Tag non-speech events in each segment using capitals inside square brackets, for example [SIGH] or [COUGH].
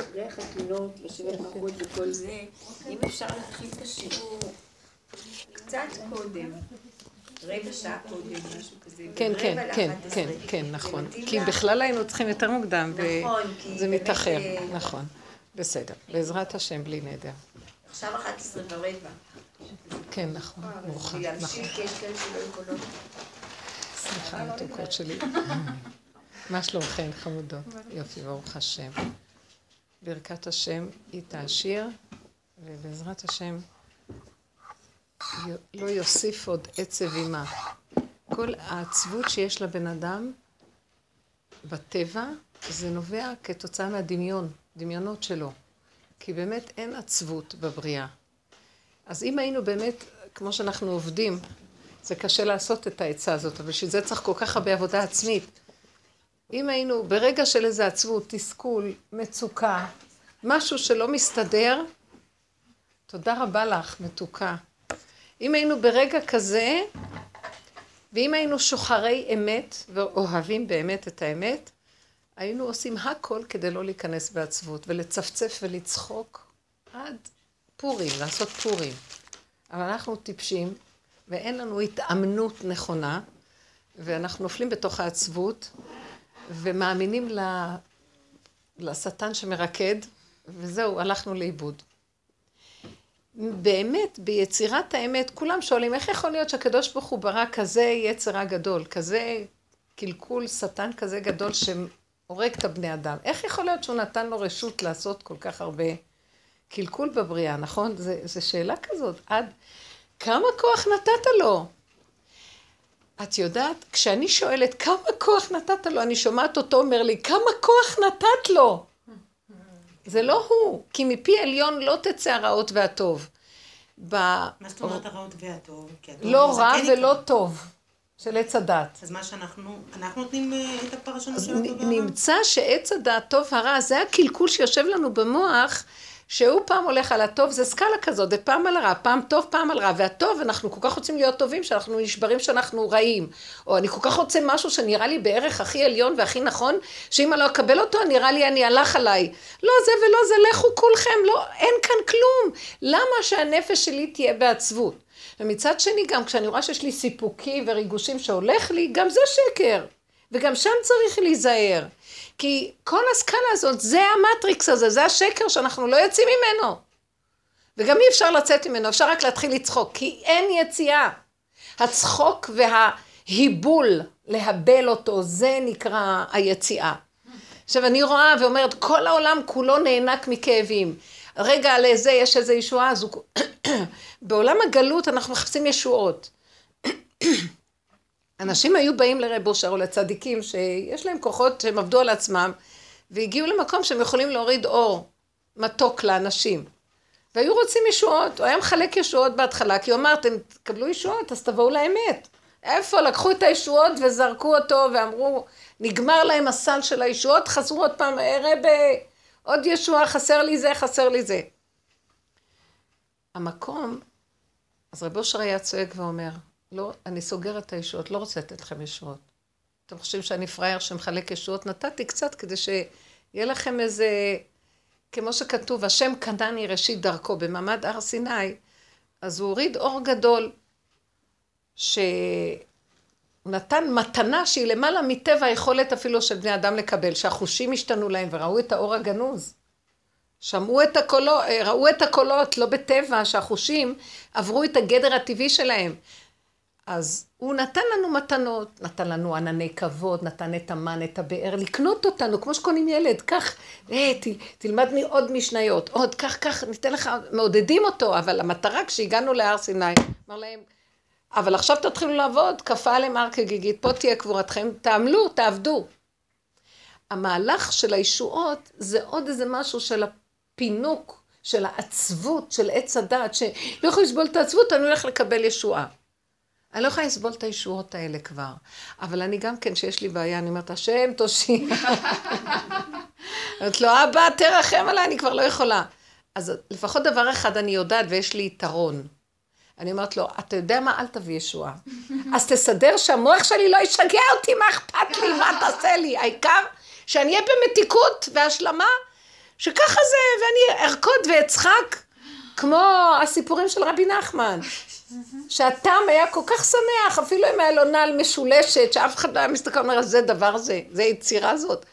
אחרי החתונות, לשבת בחוץ וכל זה, אם אפשר להתחיל את השיעור קצת קודם. רבע שעה קודם, משהו כזה. כן, כן, כן, כן, כן, נכון. כי בכלל היינו צריכים יותר מוקדם, נכון, וזה מתאחר, נכון. בסדר, בעזרת השם, בלי נדר. עכשיו 11 ורבע. כן, נכון, מאוחר, נכון. להמשיך, כי יש כאלה שלא יכולות. סליחה, מתוקות שלי. [LAUGHS] מה שלומכן, חמודות? יופי, ברוך השם. ברכת השם היא תעשיר, ובעזרת השם לא יוסיף עוד עצב עימה. כל העצבות שיש לבן אדם בטבע, זה נובע כתוצאה מהדמיון, דמיונות שלו. כי באמת אין עצבות בבריאה. אז אם היינו באמת, כמו שאנחנו עובדים, זה קשה לעשות את העצה הזאת, אבל בשביל זה צריך כל כך הרבה עבודה עצמית. אם היינו ברגע של איזה עצבות, תסכול, מצוקה, משהו שלא מסתדר, תודה רבה לך, מתוקה. אם היינו ברגע כזה, ואם היינו שוחרי אמת ואוהבים באמת את האמת, היינו עושים הכל כדי לא להיכנס בעצבות ולצפצף ולצחוק עד פורים, לעשות פורים. אבל אנחנו טיפשים ואין לנו התאמנות נכונה, ואנחנו נופלים בתוך העצבות ומאמינים לשטן שמרקד, וזהו, הלכנו לאיבוד. באמת, ביצירת האמת, כולם שואלים, איך יכול להיות שהקדוש ברוך הוא ברא כזה יצר רע גדול, כזה קלקול שטן כזה גדול שהורג את הבני אדם? איך יכול להיות שהוא נתן לו רשות לעשות כל כך הרבה קלקול בבריאה, נכון? זו שאלה כזאת. עד כמה כוח נתת לו? את יודעת, כשאני שואלת כמה כוח נתת לו, אני שומעת אותו אומר לי, כמה כוח נתת לו? זה לא הוא, כי מפי עליון לא תצא הרעות והטוב. ב... מה זאת אומרת הרעות והטוב? לא רע כן ולא טוב, של עץ הדת. אז מה שאנחנו, אנחנו נותנים אה, את הפרשנות של הטוב והרע? נמצא שעץ הדת, טוב הרע, זה הקלקול שיושב לנו במוח. שהוא פעם הולך על הטוב, זה סקאלה כזאת, ופעם על הרע, פעם טוב, פעם על רע, והטוב, אנחנו כל כך רוצים להיות טובים, שאנחנו נשברים שאנחנו רעים, או אני כל כך רוצה משהו שנראה לי בערך הכי עליון והכי נכון, שאם אני לא אקבל אותו, נראה לי אני הלך עליי. לא זה ולא זה, לכו כולכם, לא, אין כאן כלום. למה שהנפש שלי תהיה בעצבות? ומצד שני, גם כשאני רואה שיש לי סיפוקים וריגושים שהולך לי, גם זה שקר. וגם שם צריך להיזהר. כי כל הסקאלה הזאת, זה המטריקס הזה, זה השקר שאנחנו לא יוצאים ממנו. וגם אי אפשר לצאת ממנו, אפשר רק להתחיל לצחוק, כי אין יציאה. הצחוק וההיבול, להבל אותו, זה נקרא היציאה. עכשיו אני רואה ואומרת, כל העולם כולו נאנק מכאבים. רגע, לזה יש איזו ישועה, אז הוא... [CLEARS THROAT] בעולם הגלות אנחנו מחפשים ישועות. [CLEARS THROAT] אנשים היו באים לרב אושר או לצדיקים שיש להם כוחות שהם עבדו על עצמם והגיעו למקום שהם יכולים להוריד אור מתוק לאנשים. והיו רוצים ישועות, הוא היה מחלק ישועות בהתחלה, כי הוא אמר, אתם תקבלו ישועות, אז תבואו לאמת. איפה? לקחו את הישועות וזרקו אותו ואמרו, נגמר להם הסל של הישועות, חזרו עוד פעם, אה, רב, עוד ישועה, חסר לי זה, חסר לי זה. המקום, אז רב אושר היה צועק ואומר, לא, אני סוגר את הישועות, לא רוצה לתת לכם ישועות. אתם חושבים שאני פראייר שמחלק ישועות? נתתי קצת כדי שיהיה לכם איזה, כמו שכתוב, השם קנני ראשית דרכו במעמד הר סיני, אז הוא הוריד אור גדול, שהוא נתן מתנה שהיא למעלה מטבע היכולת אפילו של בני אדם לקבל, שהחושים השתנו להם וראו את האור הגנוז. שמעו את הקולות, ראו את הקולות, לא בטבע, שהחושים עברו את הגדר הטבעי שלהם. אז הוא נתן לנו מתנות, נתן לנו ענני כבוד, נתן את המן, את הבאר, לקנות אותנו, כמו שקונים ילד, קח, אה, תלמד עוד משניות, עוד, קח, קח, ניתן לך, מעודדים אותו, אבל המטרה כשהגענו להר סיני, אמר להם, אבל עכשיו תתחילו לעבוד, כפה עליהם הר כגיגית, פה תהיה קבורתכם, תעמלו, תעבדו. המהלך של הישועות זה עוד איזה משהו של הפינוק, של העצבות, של עץ הדעת, שלא יכול לסבול את העצבות, אני הולך לקבל ישועה. אני לא יכולה לסבול את הישועות האלה כבר. אבל אני גם כן, שיש לי בעיה, אני אומרת, השם תושיע. אומרת לו, אבא, תרחם עליי, אני כבר לא יכולה. אז לפחות דבר אחד אני יודעת, ויש לי יתרון. אני אומרת לו, אתה יודע מה? אל תביא ישועה. אז תסדר שהמוח שלי לא ישגע אותי, מה אכפת לי? מה תעשה לי? העיקר שאני אהיה במתיקות והשלמה, שככה זה, ואני ארקוד ואצחק, כמו הסיפורים של רבי נחמן. שהטעם היה כל כך שמח, אפילו אם היה לו נעל משולשת, שאף אחד לא היה מסתכל, אומר, זה דבר זה, זה יצירה זאת.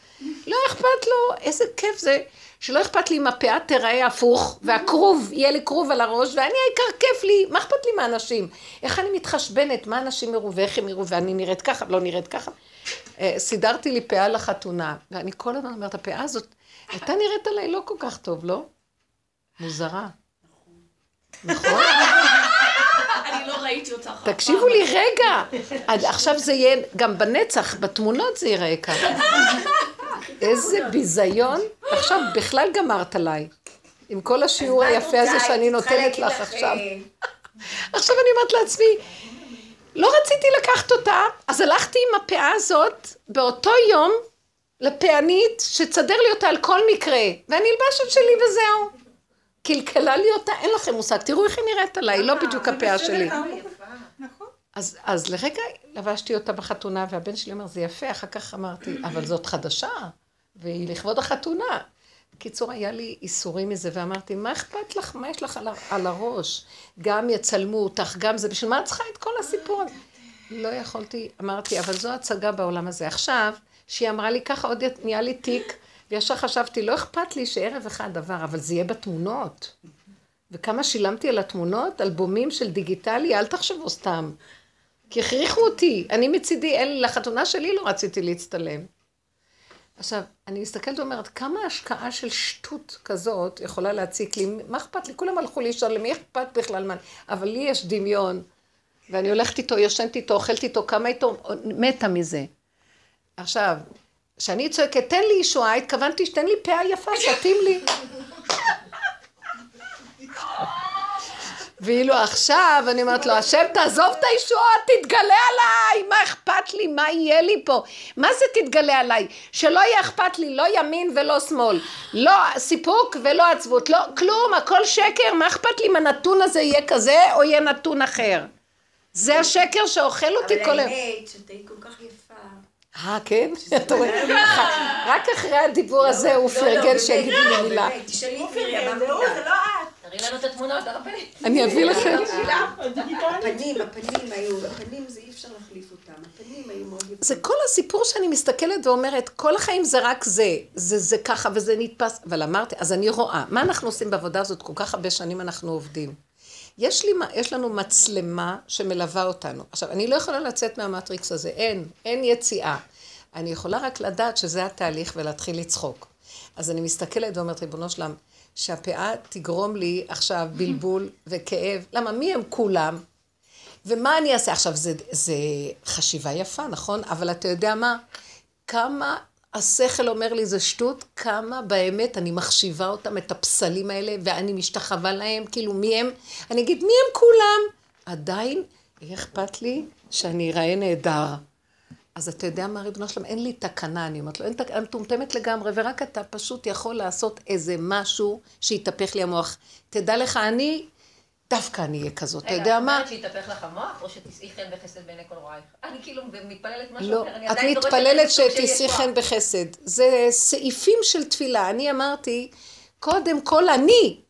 לא אכפת לו, איזה כיף זה, שלא אכפת לי אם הפאה תיראה הפוך, והכרוב, יהיה לי כרוב על הראש, ואני העיקר כיף לי, מה אכפת לי מהאנשים? איך אני מתחשבנת, מה אנשים יראו ואיך הם יראו, ואני נראית ככה, לא נראית ככה. אה, סידרתי לי פאה לחתונה, ואני כל הזמן אומרת, הפאה הזאת, הייתה נראית עליי לא כל כך טוב, לא? מוזרה. נכון? ראיתי אותך. תקשיבו לי רגע, עכשיו זה יהיה, גם בנצח, בתמונות זה ייראה ככה. איזה ביזיון. עכשיו בכלל גמרת עליי. עם כל השיעור היפה הזה שאני נותנת לך עכשיו. עכשיו אני אומרת לעצמי, לא רציתי לקחת אותה, אז הלכתי עם הפאה הזאת באותו יום לפענית שתסדר לי אותה על כל מקרה, ואני אלבש את שלי וזהו. קלקלה לי אותה, אין לכם מושג, תראו איך היא נראית עליי, לא בדיוק הפאה שלי. אז, אז לרגע לבשתי אותה בחתונה, והבן שלי אומר, זה יפה, אחר כך אמרתי, אבל זאת חדשה, והיא לכבוד החתונה. בקיצור, היה לי איסורים מזה, ואמרתי, מה אכפת לך, מה יש לך על, על הראש? גם יצלמו אותך, גם זה, בשביל מה את צריכה את כל הסיפור הזה? לא יכולתי, אמרתי, אבל זו הצגה בעולם הזה. עכשיו, שהיא אמרה לי ככה, עוד נהיה לי תיק, וישר חשבתי, לא אכפת לי שערב אחד עבר, אבל זה יהיה בתמונות. וכמה שילמתי על התמונות? אלבומים של דיגיטלי? אל תחשבו סתם. כי הכריחו אותי. אני מצידי, אין, לחתונה שלי לא רציתי להצטלם. עכשיו, אני מסתכלת ואומרת, כמה השקעה של שטות כזאת יכולה להציק לי? מה אכפת לי? כולם הלכו לישון, למי אכפת בכלל מה? אבל לי יש דמיון, ואני הולכת איתו, יושנת איתו, אוכלת איתו, כמה איתו, מתה מזה. עכשיו, כשאני צועקת, תן לי ישועה, התכוונתי שתן לי פאה יפה, שתים לי. ואילו עכשיו אני אומרת לו, השם תעזוב את הישועה, תתגלה עליי, מה אכפת לי, מה יהיה לי פה? מה זה תתגלה עליי? שלא יהיה אכפת לי, לא ימין ולא שמאל, לא סיפוק ולא עצבות, לא כלום, הכל שקר, מה אכפת לי אם הנתון הזה יהיה כזה או יהיה נתון אחר? זה השקר שאוכל אותי כל היום. אבל האמת, שתהיי כל כך יפה. אה, כן? אתה רואה? רק אחרי הדיבור הזה הוא פרגן שיגידו לי מילה. תשאלי את מירי, זה לא את. תראי לנו את התמונות הפנים. אני אביא לכם. הפנים, הפנים היו, הפנים זה אי אפשר להחליף אותם, הפנים היו מאוד יפים. זה כל הסיפור שאני מסתכלת ואומרת, כל החיים זה רק זה, זה זה ככה וזה נתפס, אבל אמרתי, אז אני רואה, מה אנחנו עושים בעבודה הזאת, כל כך הרבה שנים אנחנו עובדים. יש, לי, יש לנו מצלמה שמלווה אותנו. עכשיו, אני לא יכולה לצאת מהמטריקס הזה, אין, אין יציאה. אני יכולה רק לדעת שזה התהליך ולהתחיל לצחוק. אז אני מסתכלת ואומרת, ריבונו שלם, שהפאה תגרום לי עכשיו בלבול וכאב. למה? מי הם כולם? ומה אני אעשה? עכשיו, זה, זה חשיבה יפה, נכון? אבל אתה יודע מה? כמה השכל אומר לי זה שטות, כמה באמת אני מחשיבה אותם, את הפסלים האלה, ואני משתחווה להם, כאילו מי הם? אני אגיד, מי הם כולם? עדיין, יהיה אכפת לי שאני אראה נהדר. אז אתה יודע מה, ריבונו שלום, אין לי תקנה, אני אומרת לו, אין תקנה, מטומטמת לגמרי, ורק אתה פשוט יכול לעשות איזה משהו שיתהפך לי המוח. תדע לך, אני, דווקא אני אהיה כזאת, אתה יודע מה? רגע, את אומרת שיתהפך לך המוח, או שתשאי חן בחסד בעיני כל רועייך? אני כאילו מתפללת משהו לא, אחר, אני את עדיין דורשת מתפללת איזה סוג של שתשאי. חן בחסד. זה סעיפים של תפילה. אני אמרתי, קודם כל אני.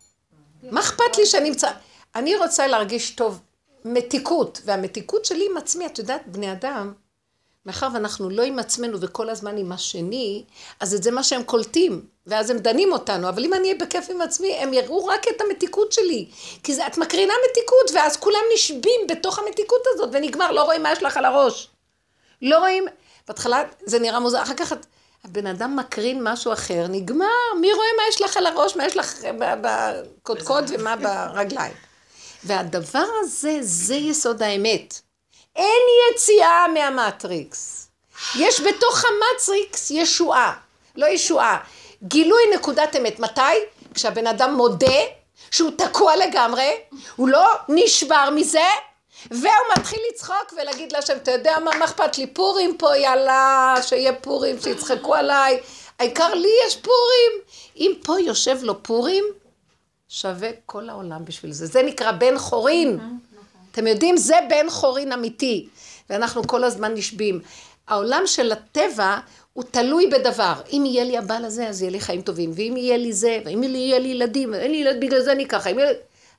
מה אכפת לי שאני אמצא... אני רוצה להרגיש טוב, מתיקות, והמתיקות שלי עם עצמי, את יודעת, בני אדם, מאחר ואנחנו לא עם עצמנו וכל הזמן עם השני, אז את זה מה שהם קולטים, ואז הם דנים אותנו, אבל אם אני אהיה בכיף עם עצמי, הם יראו רק את המתיקות שלי. כי זה, את מקרינה מתיקות, ואז כולם נשבים בתוך המתיקות הזאת, ונגמר, לא רואים מה יש לך על הראש. לא רואים, בהתחלה זה נראה מוזר, אחר כך את, הבן אדם מקרין משהו אחר, נגמר, מי רואה מה יש לך על הראש, מה יש לך בקודקוד ומה ברגליים. והדבר הזה, זה יסוד האמת. אין יציאה מהמטריקס. יש בתוך המטריקס ישועה, לא ישועה. גילוי נקודת אמת. מתי? כשהבן אדם מודה שהוא תקוע לגמרי, הוא לא נשבר מזה, והוא מתחיל לצחוק ולהגיד להשם, אתה יודע מה, מה אכפת לי? פורים פה, יאללה, שיהיה פורים, שיצחקו עליי. העיקר לי יש פורים. אם פה יושב לו פורים, שווה כל העולם בשביל זה. זה נקרא בן חורין. אתם יודעים, זה בן חורין אמיתי. ואנחנו כל הזמן נשבים. העולם של הטבע הוא תלוי בדבר. אם יהיה לי הבעל הזה, אז יהיה לי חיים טובים. ואם יהיה לי זה, ואם יהיה לי ילדים, אין לי ילד, בגלל זה אני ככה. יהיה...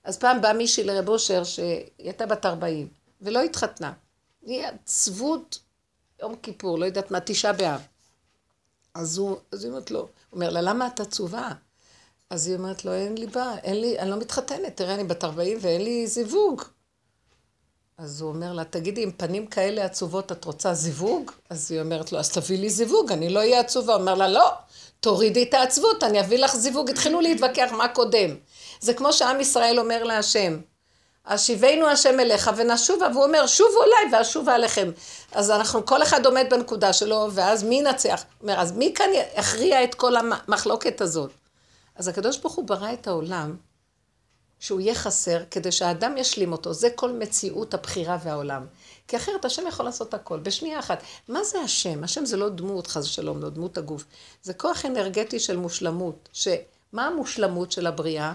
אז פעם באה מישהי לרב אושר, שהיא הייתה בת 40, ולא התחתנה. היא עצבות יום כיפור, לא יודעת מה, תשעה באב. אז הוא, אז היא אומרת לו, הוא אומר לה, למה את עצובה? אז היא אומרת לו, אין לי בעיה, אין לי, אני לא מתחתנת, תראה, אני בת 40 ואין לי זיווג. אז הוא אומר לה, תגידי, עם פנים כאלה עצובות את רוצה זיווג? אז היא אומרת לו, אז תביא לי זיווג, אני לא אהיה עצובה. אומר לה, לא, תורידי את העצבות, אני אביא לך זיווג. התחילו להתווכח מה קודם. זה כמו שעם ישראל אומר להשם, השיבנו השם אליך ונשובה, והוא אומר, שובו אליי ואשובה עליכם. אז אנחנו, כל אחד עומד בנקודה שלו, ואז מי ינצח? הוא אומר, אז מי כאן יכריע את כל המחלוקת הזאת? אז הקדוש ברוך הוא ברא את העולם, שהוא יהיה חסר, כדי שהאדם ישלים אותו. זה כל מציאות הבחירה והעולם. כי אחרת השם יכול לעשות הכל, בשנייה אחת. מה זה השם? השם זה לא דמות, חס ושלום, לא דמות הגוף. זה כוח אנרגטי של מושלמות. שמה המושלמות של הבריאה?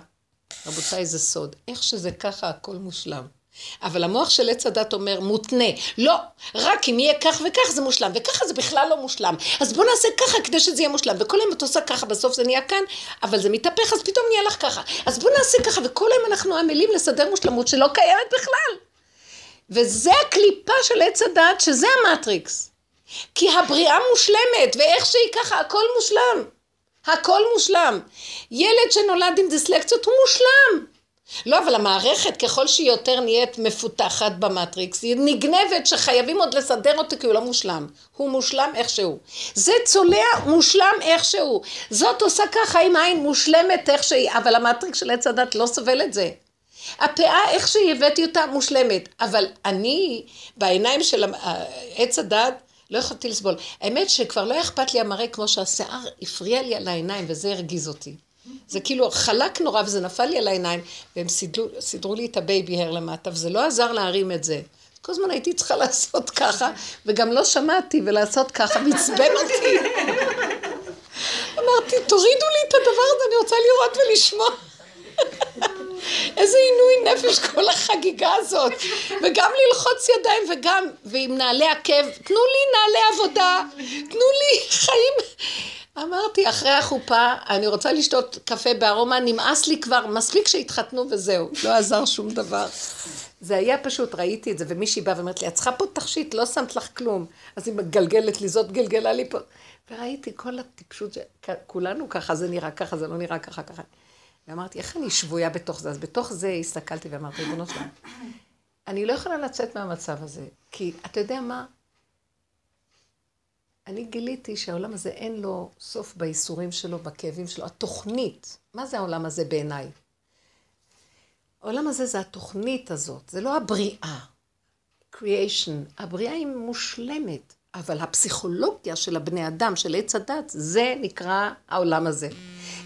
רבותיי, זה סוד. איך שזה ככה, הכל מושלם. אבל המוח של עץ הדת אומר, מותנה. לא, רק אם יהיה כך וכך זה מושלם, וככה זה בכלל לא מושלם. אז בוא נעשה ככה כדי שזה יהיה מושלם. וכל היום את עושה ככה, בסוף זה נהיה כאן, אבל זה מתהפך, אז פתאום נהיה לך ככה. אז בוא נעשה ככה, וכל היום אנחנו עמלים לסדר מושלמות שלא קיימת בכלל. וזה הקליפה של עץ הדת, שזה המטריקס. כי הבריאה מושלמת, ואיך שהיא ככה, הכל מושלם. הכל מושלם. ילד שנולד עם דיסלקציות הוא מושלם. לא, אבל המערכת, ככל שהיא יותר נהיית מפותחת במטריקס, היא נגנבת שחייבים עוד לסדר אותו כי הוא לא מושלם. הוא מושלם איכשהו. זה צולע מושלם איכשהו. זאת עושה ככה עם עין מושלמת איך שהיא, אבל המטריקס של עץ הדעת לא סובל את זה. הפאה, איך שהיא הבאתי אותה, מושלמת. אבל אני, בעיניים של עץ הדעת, לא יכולתי לסבול. האמת שכבר לא אכפת לי המראה כמו שהשיער הפריע לי על העיניים וזה הרגיז אותי. זה כאילו חלק נורא וזה נפל לי על העיניים והם סידרו, סידרו לי את ה baby hair למטה וזה לא עזר להרים את זה. כל הזמן הייתי צריכה לעשות ככה וגם לא שמעתי ולעשות ככה, מעצבן אותי. אמרתי, תורידו לי את הדבר הזה, אני רוצה לראות ולשמוע. איזה עינוי נפש כל החגיגה הזאת. וגם ללחוץ ידיים וגם, ועם נעלי עקב, תנו לי נעלי עבודה, תנו לי אמרתי, אחרי החופה, אני רוצה לשתות קפה בארומה, נמאס לי כבר, מספיק שהתחתנו וזהו, לא עזר שום דבר. זה היה פשוט, ראיתי את זה, ומישהי באה ואומרת לי, את צריכה פה תכשיט, לא שמת לך כלום. אז היא מגלגלת לי, זאת גלגלה לי פה. וראיתי כל הטיפשות, כולנו ככה, זה נראה ככה, זה לא נראה ככה, ככה. ואמרתי, איך אני שבויה בתוך זה? אז בתוך זה הסתכלתי ואמרתי, ריבונו שלנו, אני לא יכולה לצאת מהמצב הזה, כי אתה יודע מה? אני גיליתי שהעולם הזה אין לו סוף בייסורים שלו, בכאבים שלו. התוכנית, מה זה העולם הזה בעיניי? העולם הזה זה התוכנית הזאת, זה לא הבריאה. creation, הבריאה היא מושלמת, אבל הפסיכולוגיה של הבני אדם, של עץ הדת, זה נקרא העולם הזה.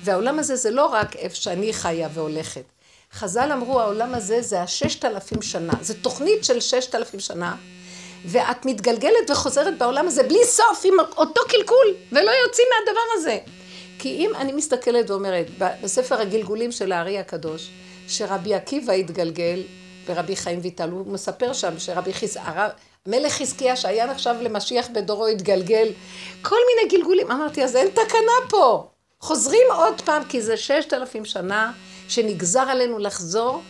והעולם הזה זה לא רק איפה שאני חיה והולכת. חז"ל אמרו, העולם הזה זה הששת אלפים שנה. זו תוכנית של ששת אלפים שנה, ואת מתגלגלת וחוזרת בעולם הזה בלי סוף עם אותו קלקול, ולא יוצאים מהדבר הזה. כי אם אני מסתכלת ואומרת, בספר הגלגולים של הארי הקדוש, שרבי עקיבא התגלגל, ורבי חיים ויטל, הוא מספר שם שרבי חיס... מלך חזקיה שהיה נחשב למשיח בדורו התגלגל, כל מיני גלגולים. אמרתי, אז אין תקנה פה. חוזרים עוד פעם, כי זה ששת אלפים שנה שנגזר עלינו לחזור,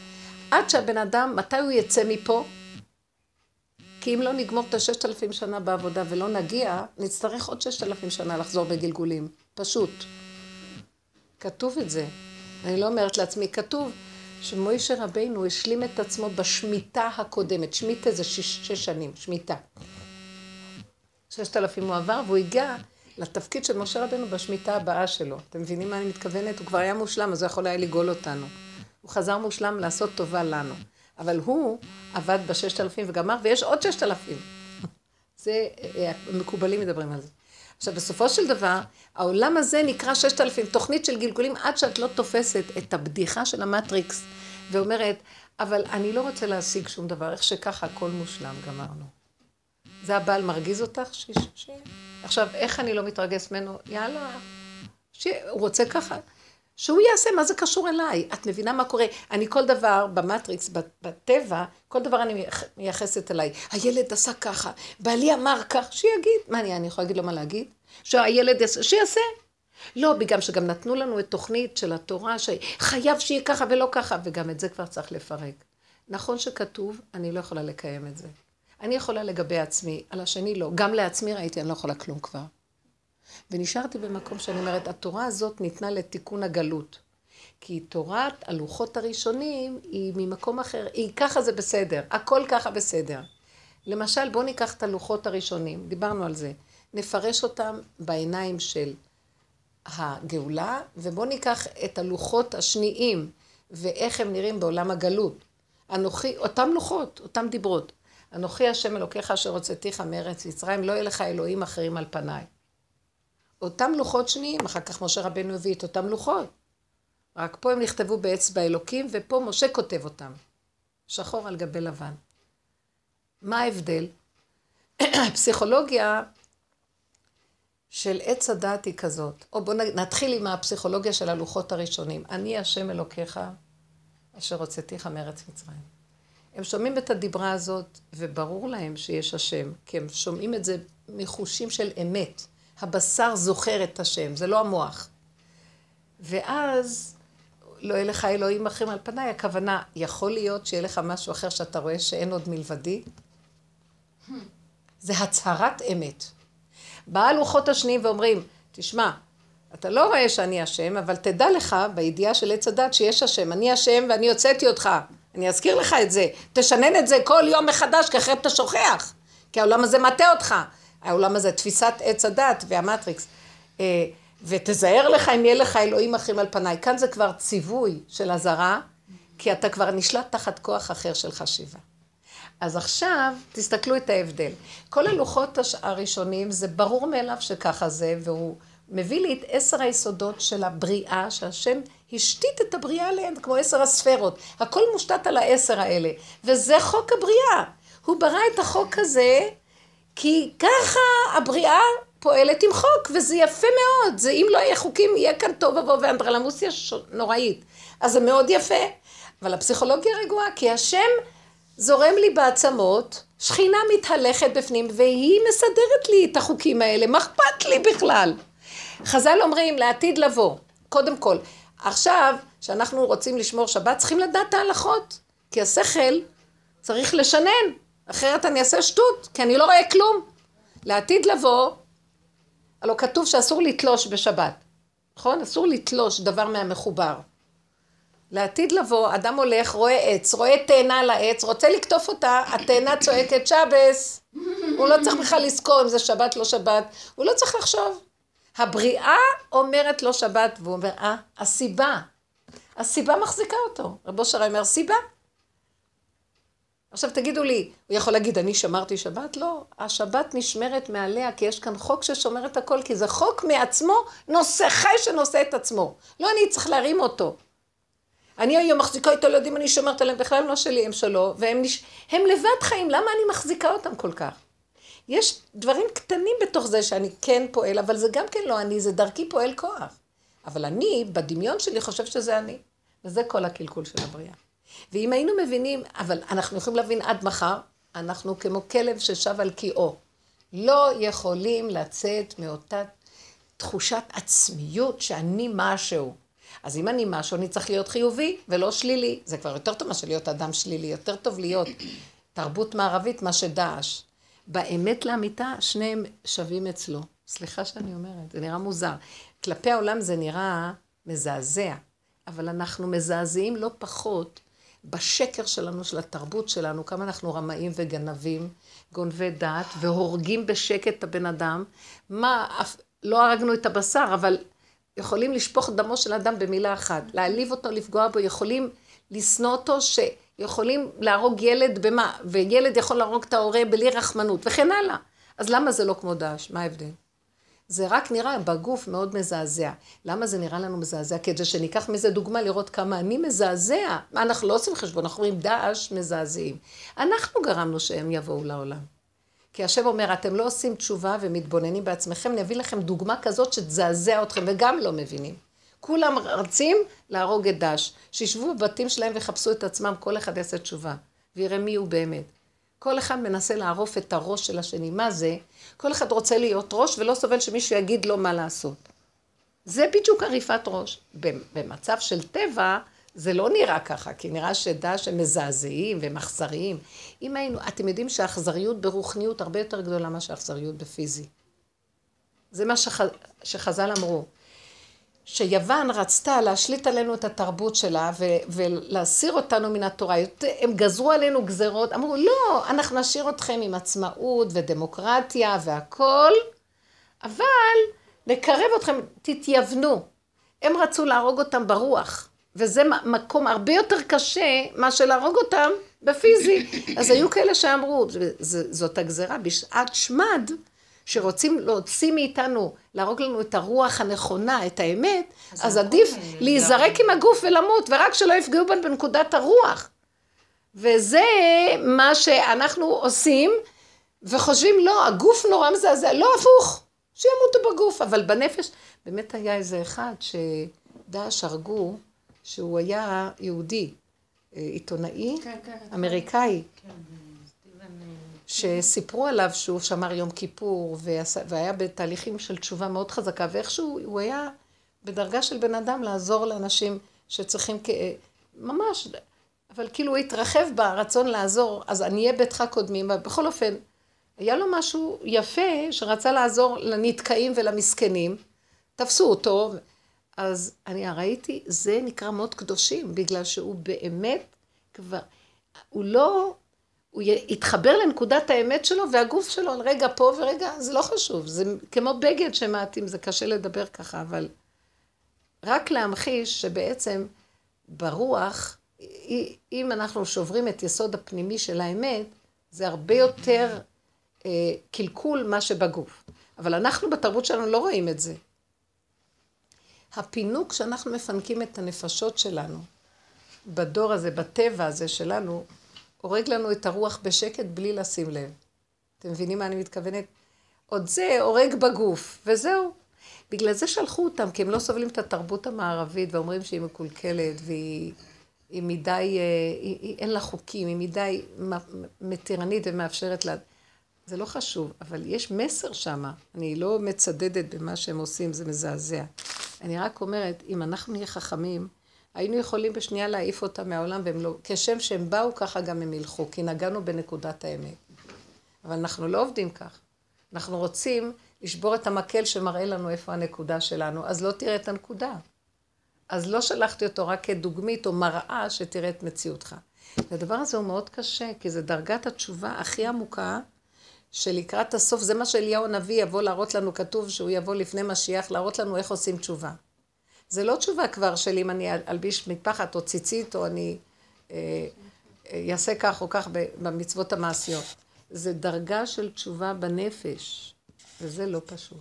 עד שהבן אדם, מתי הוא יצא מפה? כי אם לא נגמור את הששת אלפים שנה בעבודה ולא נגיע, נצטרך עוד ששת אלפים שנה לחזור בגלגולים. פשוט. כתוב את זה. אני לא אומרת לעצמי, כתוב שמוישה רבינו השלים את עצמו בשמיטה הקודמת. שמיטה זה שש, שש שנים, שמיטה. ששת אלפים הוא עבר והוא הגיע לתפקיד של משה רבנו בשמיטה הבאה שלו. אתם מבינים מה אני מתכוונת? הוא כבר היה מושלם, אז הוא יכול היה לגאול אותנו. הוא חזר מושלם לעשות טובה לנו. אבל הוא עבד בששת אלפים וגמר, ויש עוד ששת אלפים. זה, אה, מקובלים מדברים על זה. עכשיו, בסופו של דבר, העולם הזה נקרא ששת אלפים, תוכנית של גלגולים, עד שאת לא תופסת את הבדיחה של המטריקס, ואומרת, אבל אני לא רוצה להשיג שום דבר, איך שככה הכל מושלם, גמרנו. זה הבעל מרגיז אותך? ש... ש... עכשיו, איך אני לא מתרגש ממנו? יאללה, ש... הוא רוצה ככה. שהוא יעשה, מה זה קשור אליי? את מבינה מה קורה? אני כל דבר במטריקס, בטבע, כל דבר אני מייחסת אליי. הילד עשה ככה, בעלי אמר כך, שיגיד. מה אני, אני יכולה להגיד לו מה להגיד? שהילד יעשה, שיעשה. לא, בגלל שגם נתנו לנו את תוכנית של התורה, שחייב שיהיה ככה ולא ככה, וגם את זה כבר צריך לפרק. נכון שכתוב, אני לא יכולה לקיים את זה. אני יכולה לגבי עצמי, על השני לא. גם לעצמי ראיתי, אני לא יכולה כלום כבר. ונשארתי במקום שאני אומרת, התורה הזאת ניתנה לתיקון הגלות. כי תורת הלוחות הראשונים היא ממקום אחר, היא ככה זה בסדר, הכל ככה בסדר. למשל, בואו ניקח את הלוחות הראשונים, דיברנו על זה. נפרש אותם בעיניים של הגאולה, ובואו ניקח את הלוחות השניים, ואיך הם נראים בעולם הגלות. אנוכי, אותם לוחות, אותם דיברות. אנוכי השם אלוקיך אשר הוצאתיך מארץ מצרים, לא יהיה לך אלוהים אחרים על פניי. אותם לוחות שניים, אחר כך משה רבנו הביא את אותם לוחות. רק פה הם נכתבו באצבע אלוקים, ופה משה כותב אותם. שחור על גבי לבן. מה ההבדל? [CLEARS THROAT] הפסיכולוגיה של עץ הדת היא כזאת. או בואו נתחיל עם הפסיכולוגיה של הלוחות הראשונים. אני השם אלוקיך, אשר הוצאתיך מארץ מצרים. הם שומעים את הדיברה הזאת, וברור להם שיש השם, כי הם שומעים את זה מחושים של אמת. הבשר זוכר את השם, זה לא המוח. ואז לא יהיה לך אלוהים אחרים על פניי, הכוונה, יכול להיות שיהיה לך משהו אחר שאתה רואה שאין עוד מלבדי? זה הצהרת אמת. באה לוחות השניים ואומרים, תשמע, אתה לא רואה שאני השם, אבל תדע לך, בידיעה של עץ הדת, שיש השם. אני השם ואני הוצאתי אותך. אני אזכיר לך את זה. תשנן את זה כל יום מחדש, כי אחרת אתה שוכח. כי העולם הזה מטה אותך. העולם הזה, תפיסת עץ הדת והמטריקס. אה, ותזהר לך אם יהיה לך אלוהים אחרים על פניי. כאן זה כבר ציווי של אזהרה, כי אתה כבר נשלט תחת כוח אחר של חשיבה. אז עכשיו, תסתכלו את ההבדל. כל הלוחות הראשונים, זה ברור מאליו שככה זה, והוא מביא לי את עשר היסודות של הבריאה, שהשם השתית את הבריאה עליהן, כמו עשר הספרות. הכל מושתת על העשר האלה, וזה חוק הבריאה. הוא ברא את החוק הזה, כי ככה הבריאה פועלת עם חוק, וזה יפה מאוד. זה אם לא יהיה חוקים, יהיה כאן טוב ובוא ואנדרלמוסיה נוראית. אז זה מאוד יפה. אבל הפסיכולוגיה רגועה, כי השם זורם לי בעצמות, שכינה מתהלכת בפנים, והיא מסדרת לי את החוקים האלה, מה אכפת לי בכלל? חז"ל אומרים, לעתיד לבוא, קודם כל. עכשיו, כשאנחנו רוצים לשמור שבת, צריכים לדעת את ההלכות, כי השכל צריך לשנן, אחרת אני אעשה שטות, כי אני לא רואה כלום. לעתיד לבוא, הלוא כתוב שאסור לתלוש בשבת, נכון? אסור לתלוש דבר מהמחובר. לעתיד לבוא, אדם הולך, רואה עץ, רואה תאנה על העץ, רוצה לקטוף אותה, התאנה צועקת שבס. הוא לא צריך בכלל לזכור אם זה שבת, לא שבת, הוא לא צריך לחשוב. הבריאה אומרת לא שבת, והוא אומר, אה, הסיבה. הסיבה מחזיקה אותו. רבו שרי אומר, סיבה. עכשיו תגידו לי, הוא יכול להגיד, אני שמרתי שבת? לא, השבת נשמרת מעליה, כי יש כאן חוק ששומר את הכל, כי זה חוק מעצמו, נושא חי שנושא את עצמו. לא אני צריך להרים אותו. אני היום מחזיקה את הילדים, אני שומרת עליהם, בכלל לא שלי, הם שלו, והם נש... הם לבד חיים, למה אני מחזיקה אותם כל כך? יש דברים קטנים בתוך זה שאני כן פועל, אבל זה גם כן לא אני, זה דרכי פועל כוח. אבל אני, בדמיון שלי, חושב שזה אני. וזה כל הקלקול של הבריאה. ואם היינו מבינים, אבל אנחנו יכולים להבין עד מחר, אנחנו כמו כלב ששב על קיאו. לא יכולים לצאת מאותה תחושת עצמיות שאני משהו. אז אם אני משהו, אני צריך להיות חיובי ולא שלילי. זה כבר יותר טוב מאשר להיות אדם שלילי, יותר טוב להיות תרבות מערבית, מה שדאעש. באמת לאמיתה, שניהם שווים אצלו. סליחה שאני אומרת, זה נראה מוזר. כלפי העולם זה נראה מזעזע, אבל אנחנו מזעזעים לא פחות בשקר שלנו, של התרבות שלנו, כמה אנחנו רמאים וגנבים, גונבי דעת, והורגים בשקט את הבן אדם. מה, לא הרגנו את הבשר, אבל יכולים לשפוך דמו של אדם במילה אחת, להעליב אותו, לפגוע בו, יכולים לשנוא אותו, שיכולים להרוג ילד במה, וילד יכול להרוג את ההורה בלי רחמנות, וכן הלאה. אז למה זה לא כמו דאעש? מה ההבדל? זה רק נראה בגוף מאוד מזעזע. למה זה נראה לנו מזעזע? כדי שניקח מזה דוגמה לראות כמה אני מזעזע. מה, אנחנו לא עושים חשבון, אנחנו אומרים דאעש מזעזעים. אנחנו גרמנו שהם יבואו לעולם. כי השם אומר, אתם לא עושים תשובה ומתבוננים בעצמכם, אני אביא לכם דוגמה כזאת שתזעזע אתכם, וגם לא מבינים. כולם רצים להרוג את דש. שישבו בבתים שלהם ויחפשו את עצמם, כל אחד יעשה תשובה, ויראה מי הוא באמת. כל אחד מנסה לערוף את הראש של השני. מה זה? כל אחד רוצה להיות ראש ולא סובל שמישהו יגיד לו מה לעשות. זה בדיוק עריפת ראש. במצב של טבע, זה לא נראה ככה, כי נראה שדש הם מזעזעים ומאכזריים. אם היינו, אתם יודעים שהאכזריות ברוחניות הרבה יותר גדולה מאשר אכזריות בפיזי. זה מה שח, שחז"ל אמרו. שיוון רצתה להשליט עלינו את התרבות שלה ו- ולהסיר אותנו מן התורה. הם גזרו עלינו גזרות, אמרו, לא, אנחנו נשאיר אתכם עם עצמאות ודמוקרטיה והכול, אבל נקרב אתכם, תתייוונו. הם רצו להרוג אותם ברוח, וזה מקום הרבה יותר קשה מאשר להרוג אותם בפיזי. אז היו כאלה שאמרו, זאת הגזרה, בשעת שמד, שרוצים להוציא מאיתנו, להרוג לנו את הרוח הנכונה, את האמת, אז, אז עדיף להיזרק עם הגוף ולמות, ורק שלא יפגעו בנו בנקודת הרוח. וזה מה שאנחנו עושים, וחושבים, לא, הגוף נורא מזעזע, לא הפוך, שימותו בגוף, אבל בנפש, באמת היה איזה אחד שדאעש הרגו, שהוא היה יהודי, אה, עיתונאי, כן, כן, אמריקאי. כן. שסיפרו עליו שהוא שמר יום כיפור, והיה בתהליכים של תשובה מאוד חזקה, ואיכשהו הוא היה בדרגה של בן אדם לעזור לאנשים שצריכים, כ... ממש, אבל כאילו הוא התרחב ברצון לעזור, אז עניי ביתך קודמים, בכל אופן, היה לו משהו יפה שרצה לעזור לנתקעים ולמסכנים, תפסו אותו, אז אני ראיתי, זה נקרא מות קדושים, בגלל שהוא באמת כבר, הוא לא הוא יתחבר לנקודת האמת שלו והגוף שלו רגע פה ורגע, זה לא חשוב, זה כמו בגד שמעטים, זה קשה לדבר ככה, אבל רק להמחיש שבעצם ברוח, אם אנחנו שוברים את יסוד הפנימי של האמת, זה הרבה יותר אה, קלקול מה שבגוף. אבל אנחנו בתרבות שלנו לא רואים את זה. הפינוק שאנחנו מפנקים את הנפשות שלנו, בדור הזה, בטבע הזה שלנו, הורג לנו את הרוח בשקט בלי לשים לב. אתם מבינים מה אני מתכוונת? עוד זה הורג בגוף, וזהו. בגלל זה שלחו אותם, כי הם לא סובלים את התרבות המערבית, ואומרים שהיא מקולקלת, והיא היא מדי, אה, היא, היא, אין לה חוקים, היא מדי מתירנית ומאפשרת לה... זה לא חשוב, אבל יש מסר שם. אני לא מצדדת במה שהם עושים, זה מזעזע. אני רק אומרת, אם אנחנו נהיה חכמים, היינו יכולים בשנייה להעיף אותם מהעולם, והם לא, כשם שהם באו, ככה גם הם ילכו, כי נגענו בנקודת האמת. אבל אנחנו לא עובדים כך. אנחנו רוצים לשבור את המקל שמראה לנו איפה הנקודה שלנו, אז לא תראה את הנקודה. אז לא שלחתי אותו רק כדוגמית או מראה שתראה את מציאותך. והדבר הזה הוא מאוד קשה, כי זה דרגת התשובה הכי עמוקה, שלקראת הסוף, זה מה שאליהו הנביא יבוא להראות לנו, כתוב שהוא יבוא לפני משיח, להראות לנו איך עושים תשובה. זה לא תשובה כבר של אם אני אלביש מטפחת או ציצית או אני אעשה אה, אה, כך או כך במצוות המעשיות. זה דרגה של תשובה בנפש, וזה לא פשוט.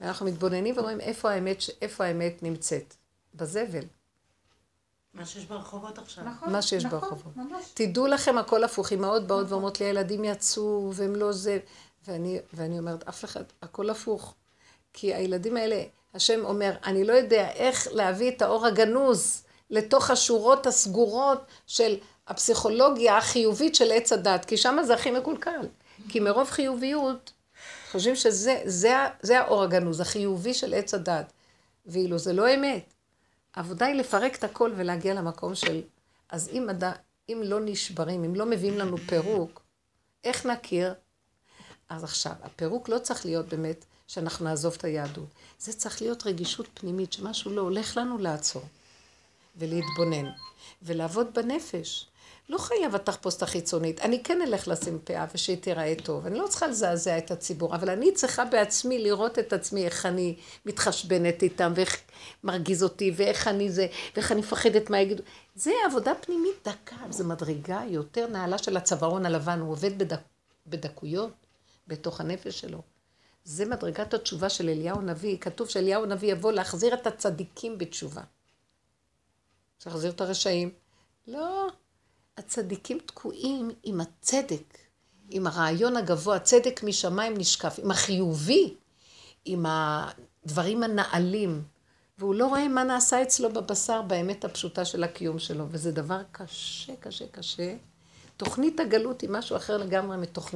ואנחנו מתבוננים ואומרים איפה האמת, איפה האמת נמצאת? בזבל. מה שיש ברחובות עכשיו. נכון, מה שיש נכון, ברחובות. ממש. תדעו לכם, הכל הפוך. אמהות באות נכון. ואומרות לי, הילדים יצאו והם לא זה. ואני, ואני אומרת, אף אחד, הכל הפוך. כי הילדים האלה, השם אומר, אני לא יודע איך להביא את האור הגנוז לתוך השורות הסגורות של הפסיכולוגיה החיובית של עץ הדת, כי שם זה הכי מקולקל. כי מרוב חיוביות, חושבים שזה זה, זה האור הגנוז, החיובי של עץ הדת. ואילו זה לא אמת. העבודה היא לפרק את הכל ולהגיע למקום של... אז אם, הד... אם לא נשברים, אם לא מביאים לנו פירוק, איך נכיר? אז עכשיו, הפירוק לא צריך להיות באמת שאנחנו נעזוב את היהדות. זה צריך להיות רגישות פנימית, שמשהו לא הולך לנו לעצור, ולהתבונן, ולעבוד בנפש. לא חייב התחפושת החיצונית, אני כן אלך לשים פאה ושהיא תיראה טוב, אני לא צריכה לזעזע את הציבור, אבל אני צריכה בעצמי לראות את עצמי, איך אני מתחשבנת איתם, ואיך מרגיז אותי, ואיך אני זה, ואיך אני מפחדת מה יגידו. זה עבודה פנימית דקה, זו מדרגה יותר נעלה של הצווארון הלבן, הוא עובד בדק, בדקויות בתוך הנפש שלו. זה מדרגת התשובה של אליהו הנביא. כתוב שאליהו הנביא יבוא להחזיר את הצדיקים בתשובה. צריך להחזיר את הרשעים. לא, הצדיקים תקועים עם הצדק, עם הרעיון הגבוה, צדק משמיים נשקף, עם החיובי, עם הדברים הנעלים. והוא לא רואה מה נעשה אצלו בבשר, באמת הפשוטה של הקיום שלו, וזה דבר קשה, קשה, קשה. תוכנית הגלות היא משהו אחר לגמרי מתוכנית